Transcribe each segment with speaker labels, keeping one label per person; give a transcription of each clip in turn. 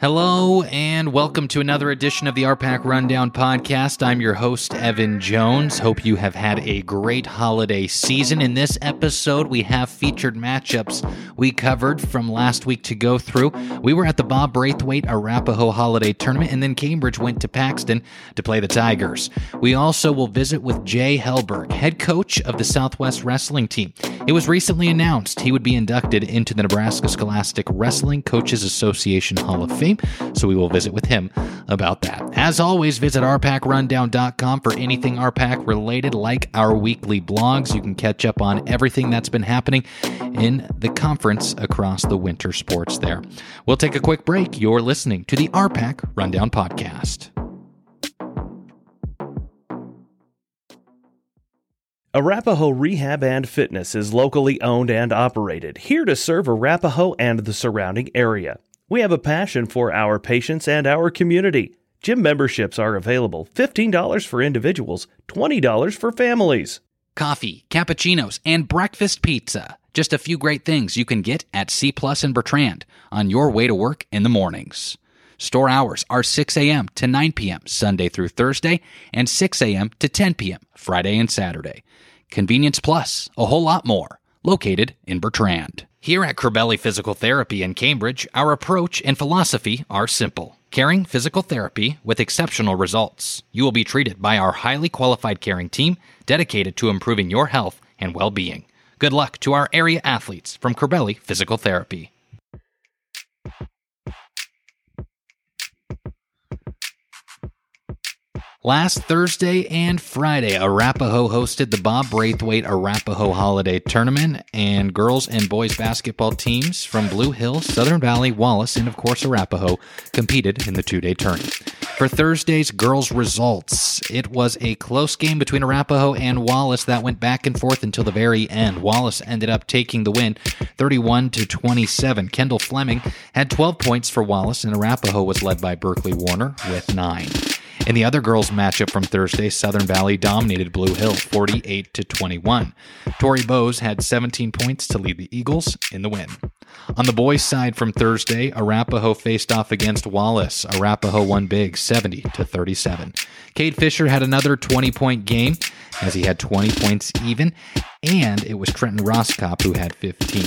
Speaker 1: Hello, and welcome to another edition of the RPAC Rundown podcast. I'm your host, Evan Jones. Hope you have had a great holiday season. In this episode, we have featured matchups we covered from last week to go through. We were at the Bob Braithwaite Arapahoe Holiday Tournament, and then Cambridge went to Paxton to play the Tigers. We also will visit with Jay Helberg, head coach of the Southwest Wrestling Team. It was recently announced he would be inducted into the Nebraska Scholastic Wrestling Coaches Association Hall of Fame so we will visit with him about that. As always, visit rpacrundown.com for anything RPAC related, like our weekly blogs. You can catch up on everything that's been happening in the conference across the winter sports there. We'll take a quick break. You're listening to the RPAC Rundown Podcast.
Speaker 2: Arapahoe Rehab and Fitness is locally owned and operated, here to serve Arapahoe and the surrounding area. We have a passion for our patients and our community. Gym memberships are available $15 for individuals, $20 for families.
Speaker 1: Coffee, cappuccinos, and breakfast pizza. Just a few great things you can get at C Plus and Bertrand on your way to work in the mornings. Store hours are 6 a.m. to 9 p.m. Sunday through Thursday and 6 a.m. to 10 p.m. Friday and Saturday. Convenience Plus, a whole lot more. Located in Bertrand. Here at Corbelli Physical Therapy in Cambridge, our approach and philosophy are simple. Caring physical therapy with exceptional results. You will be treated by our highly qualified caring team dedicated to improving your health and well being. Good luck to our area athletes from Corbelli Physical Therapy. Last Thursday and Friday, Arapahoe hosted the Bob Braithwaite Arapahoe Holiday Tournament, and girls and boys basketball teams from Blue Hill, Southern Valley, Wallace, and of course Arapahoe competed in the two day tournament. For Thursday's girls' results, it was a close game between Arapahoe and Wallace that went back and forth until the very end. Wallace ended up taking the win 31 to 27. Kendall Fleming had 12 points for Wallace, and Arapahoe was led by Berkeley Warner with 9. In the other girls' matchup from Thursday, Southern Valley dominated Blue Hill 48 to 21. Tori Bowes had 17 points to lead the Eagles in the win. On the boys' side from Thursday, Arapahoe faced off against Wallace. Arapahoe won big 70 to 37. Cade Fisher had another 20 point game as he had 20 points even, and it was Trenton Roscop who had 15.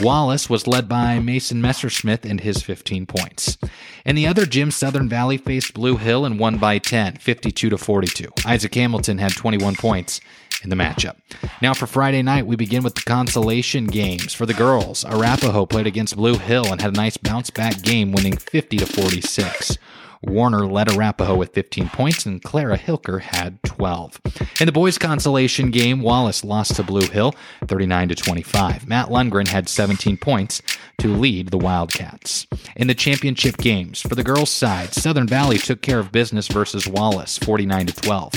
Speaker 1: Wallace was led by Mason Messersmith and his 15 points. In the other gym, Southern Valley faced Blue Hill and won by 10, 52 to 42. Isaac Hamilton had 21 points in the matchup. Now for Friday night, we begin with the consolation games. For the girls, Arapahoe played against Blue Hill and had a nice bounce back game, winning 50 to 46. Warner led Arapahoe with 15 points, and Clara Hilker had 12. In the boys' consolation game, Wallace lost to Blue Hill 39 to 25. Matt Lundgren had 17 points to lead the Wildcats. In the championship games, for the girls' side, Southern Valley took care of business versus Wallace 49 to 12.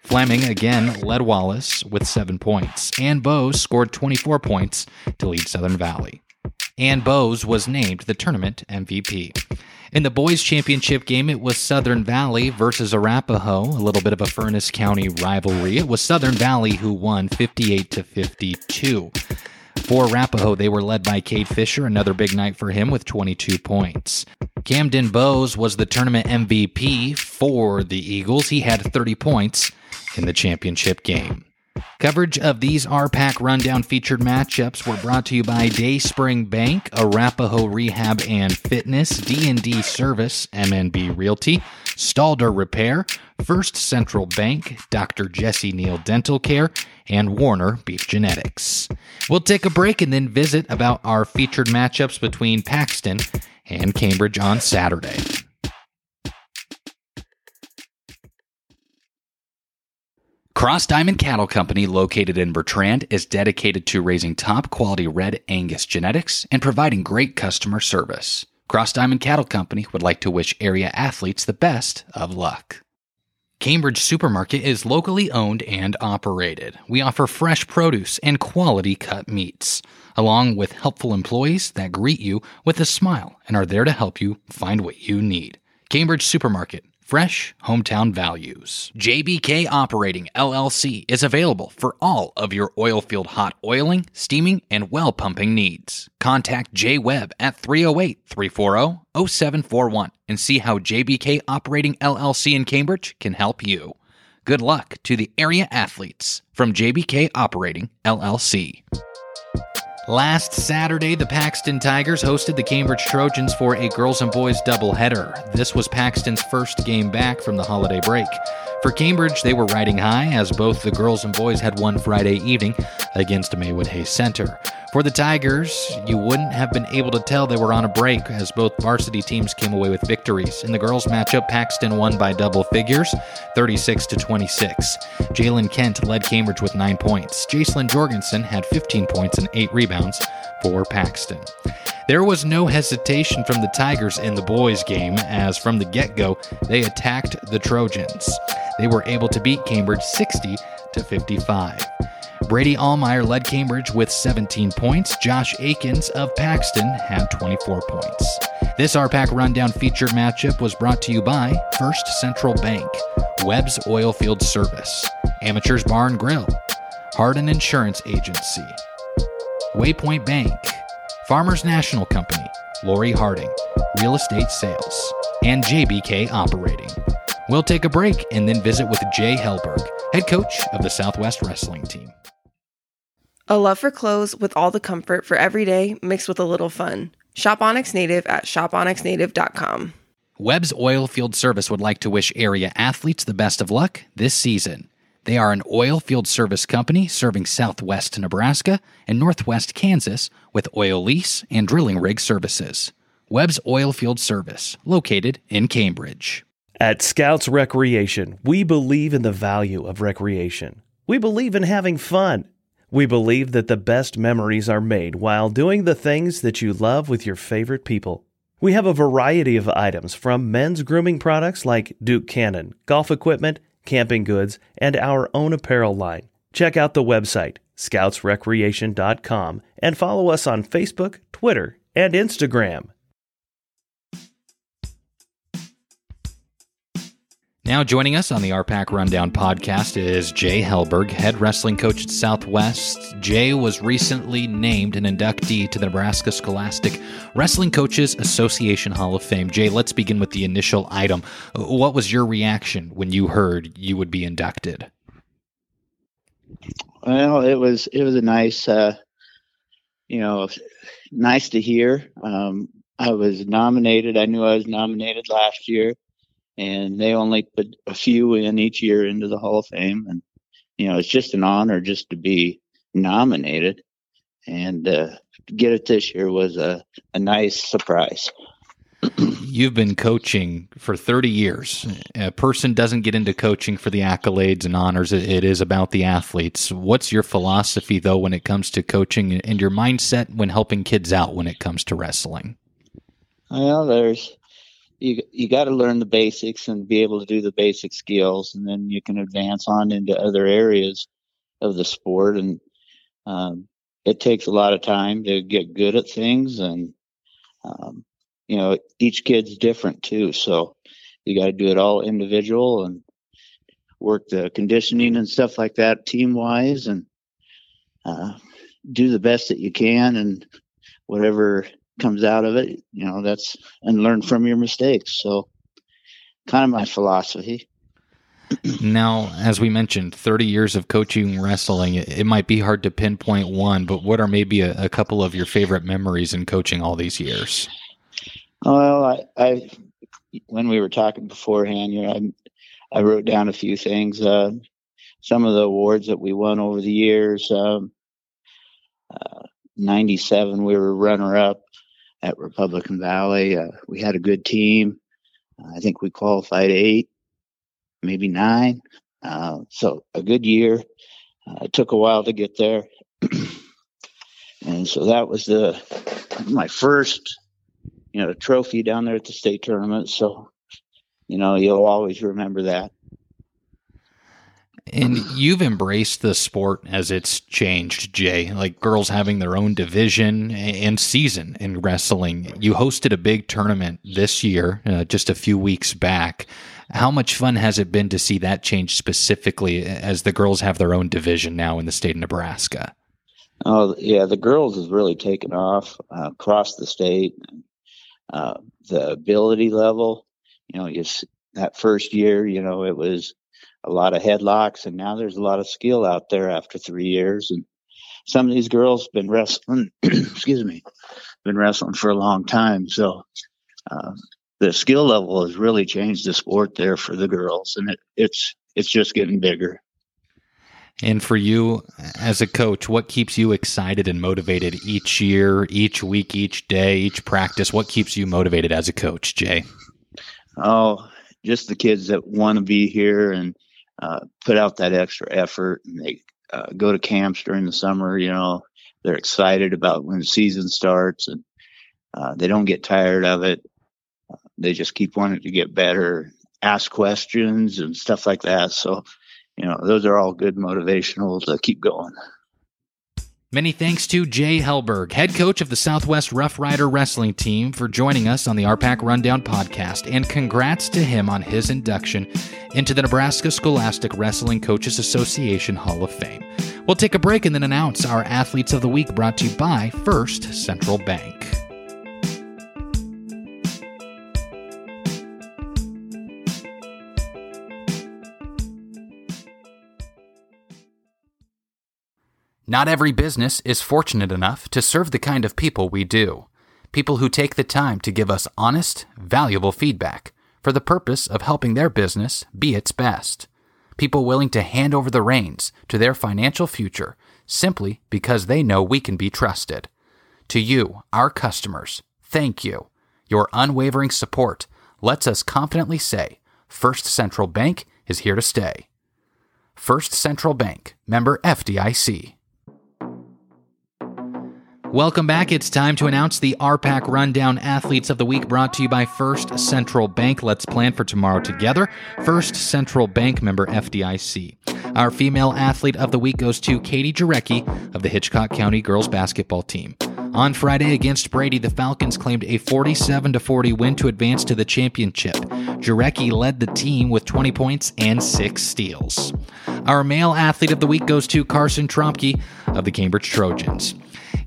Speaker 1: Fleming again led Wallace with seven points. and Bowes scored 24 points to lead Southern Valley. Ann Bowes was named the tournament MVP. In the boys' championship game, it was Southern Valley versus Arapahoe, a little bit of a Furnas County rivalry. It was Southern Valley who won 58 to 52. For Arapahoe, they were led by Cade Fisher, another big night for him with 22 points. Camden Bowes was the tournament MVP for the Eagles. He had 30 points in the championship game. Coverage of these RPAC Rundown featured matchups were brought to you by Dayspring Bank, Arapahoe Rehab and Fitness, D&D Service, MNB Realty, Stalder Repair, First Central Bank, Dr. Jesse Neal Dental Care, and Warner Beef Genetics. We'll take a break and then visit about our featured matchups between Paxton and Cambridge on Saturday. Cross Diamond Cattle Company, located in Bertrand, is dedicated to raising top quality red Angus genetics and providing great customer service. Cross Diamond Cattle Company would like to wish area athletes the best of luck. Cambridge Supermarket is locally owned and operated. We offer fresh produce and quality cut meats, along with helpful employees that greet you with a smile and are there to help you find what you need. Cambridge Supermarket, fresh hometown values. JBK Operating LLC is available for all of your oilfield hot oiling, steaming, and well pumping needs. Contact J Webb at 308 340 0741 and see how JBK Operating LLC in Cambridge can help you. Good luck to the area athletes from JBK Operating LLC. Last Saturday, the Paxton Tigers hosted the Cambridge Trojans for a girls and boys doubleheader. This was Paxton's first game back from the holiday break. For Cambridge, they were riding high as both the girls and boys had won Friday evening against Maywood Hayes Center. For the Tigers, you wouldn't have been able to tell they were on a break as both varsity teams came away with victories. In the girls' matchup, Paxton won by double figures, 36 to 26. Jalen Kent led Cambridge with nine points. Jacelyn Jorgensen had 15 points and eight rebounds for Paxton. There was no hesitation from the Tigers in the boys' game, as from the get go, they attacked the Trojans. They were able to beat Cambridge 60 to 55. Brady Allmeyer led Cambridge with 17 points. Josh Akins of Paxton had 24 points. This RPAC Rundown featured matchup was brought to you by First Central Bank, Webb's Oilfield Service, Amateurs Bar and Grill, Hardin Insurance Agency, Waypoint Bank, Farmers National Company, Lori Harding, Real Estate Sales, and JBK Operating. We'll take a break and then visit with Jay Helberg, head coach of the Southwest Wrestling Team.
Speaker 3: A love for clothes with all the comfort for every day mixed with a little fun. Shop Onyx Native at shoponyxnative.com.
Speaker 1: Webb's Oil Field Service would like to wish area athletes the best of luck this season. They are an oil field service company serving southwest Nebraska and northwest Kansas with oil lease and drilling rig services. Webb's Oil Field Service, located in Cambridge.
Speaker 2: At Scouts Recreation, we believe in the value of recreation. We believe in having fun. We believe that the best memories are made while doing the things that you love with your favorite people. We have a variety of items from men's grooming products like Duke Cannon, golf equipment, camping goods, and our own apparel line. Check out the website, scoutsrecreation.com, and follow us on Facebook, Twitter, and Instagram.
Speaker 1: Now joining us on the RPAC Rundown podcast is Jay Helberg, head wrestling coach at Southwest. Jay was recently named an inductee to the Nebraska Scholastic Wrestling Coaches Association Hall of Fame. Jay, let's begin with the initial item. What was your reaction when you heard you would be inducted?
Speaker 4: Well, it was it was a nice, uh, you know, nice to hear. Um, I was nominated. I knew I was nominated last year and they only put a few in each year into the Hall of Fame. And you know, it's just an honor just to be nominated, and uh, to get it this year was a, a nice surprise.
Speaker 1: You've been coaching for 30 years. A person doesn't get into coaching for the accolades and honors. It is about the athletes. What's your philosophy, though, when it comes to coaching and your mindset when helping kids out when it comes to wrestling?
Speaker 4: Well, there's you you got to learn the basics and be able to do the basic skills, and then you can advance on into other areas of the sport. And um, it takes a lot of time to get good at things, and um, you know each kid's different too. So you got to do it all individual and work the conditioning and stuff like that team wise, and uh, do the best that you can, and whatever comes out of it, you know, that's and learn from your mistakes. So, kind of my philosophy.
Speaker 1: now, as we mentioned, 30 years of coaching wrestling, it, it might be hard to pinpoint one, but what are maybe a, a, couple of your favorite memories in coaching all these years?
Speaker 4: Well, I, I when we were talking beforehand, you know, I, I wrote down a few things. Uh, some of the awards that we won over the years. Um, uh, 97, we were runner up at Republican Valley. Uh, we had a good team. I think we qualified eight, maybe nine. Uh, so a good year. Uh, it took a while to get there, and so that was the my first, you know, trophy down there at the state tournament. So, you know, you'll always remember that.
Speaker 1: And you've embraced the sport as it's changed, Jay. Like girls having their own division and season in wrestling. You hosted a big tournament this year, uh, just a few weeks back. How much fun has it been to see that change specifically as the girls have their own division now in the state of Nebraska?
Speaker 4: Oh yeah, the girls has really taken off uh, across the state. Uh, the ability level, you know, you that first year, you know, it was a lot of headlocks, and now there's a lot of skill out there after three years. And some of these girls been wrestling, excuse me, been wrestling for a long time. So uh, the skill level has really changed the sport there for the girls, and it, it's it's just getting bigger.
Speaker 1: And for you as a coach, what keeps you excited and motivated each year, each week, each day, each practice? What keeps you motivated as a coach, Jay?
Speaker 4: Oh, just the kids that want to be here and uh, put out that extra effort and they uh, go to camps during the summer. You know, they're excited about when the season starts and uh, they don't get tired of it. they just keep wanting to get better, ask questions and stuff like that. So, you know, those are all good motivational to keep going.
Speaker 1: Many thanks to Jay Helberg, head coach of the Southwest Rough Rider Wrestling Team, for joining us on the RPAC Rundown podcast, and congrats to him on his induction into the Nebraska Scholastic Wrestling Coaches Association Hall of Fame. We'll take a break and then announce our Athletes of the Week brought to you by First Central Bank. Not every business is fortunate enough to serve the kind of people we do. People who take the time to give us honest, valuable feedback for the purpose of helping their business be its best. People willing to hand over the reins to their financial future simply because they know we can be trusted. To you, our customers, thank you. Your unwavering support lets us confidently say First Central Bank is here to stay. First Central Bank, member FDIC. Welcome back. It's time to announce the RPAC Rundown Athletes of the Week brought to you by First Central Bank. Let's plan for tomorrow together. First Central Bank member FDIC. Our female athlete of the week goes to Katie Jarecki of the Hitchcock County girls basketball team. On Friday against Brady, the Falcons claimed a 47 40 win to advance to the championship. Jarecki led the team with 20 points and 6 steals. Our male athlete of the week goes to Carson Trompke of the Cambridge Trojans.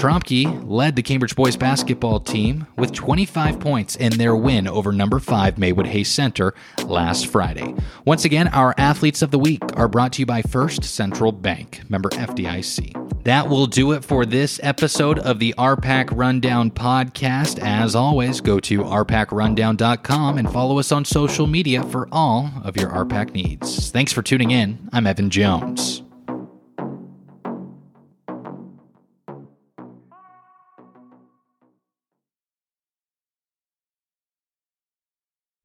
Speaker 1: Tromke led the Cambridge boys basketball team with 25 points in their win over number 5 Maywood Hayes Center last Friday. Once again, our athletes of the week are brought to you by First Central Bank, member FDIC. That will do it for this episode of the RPAC Rundown podcast. As always, go to rpacrundown.com and follow us on social media for all of your RPAC needs. Thanks for tuning in. I'm Evan Jones.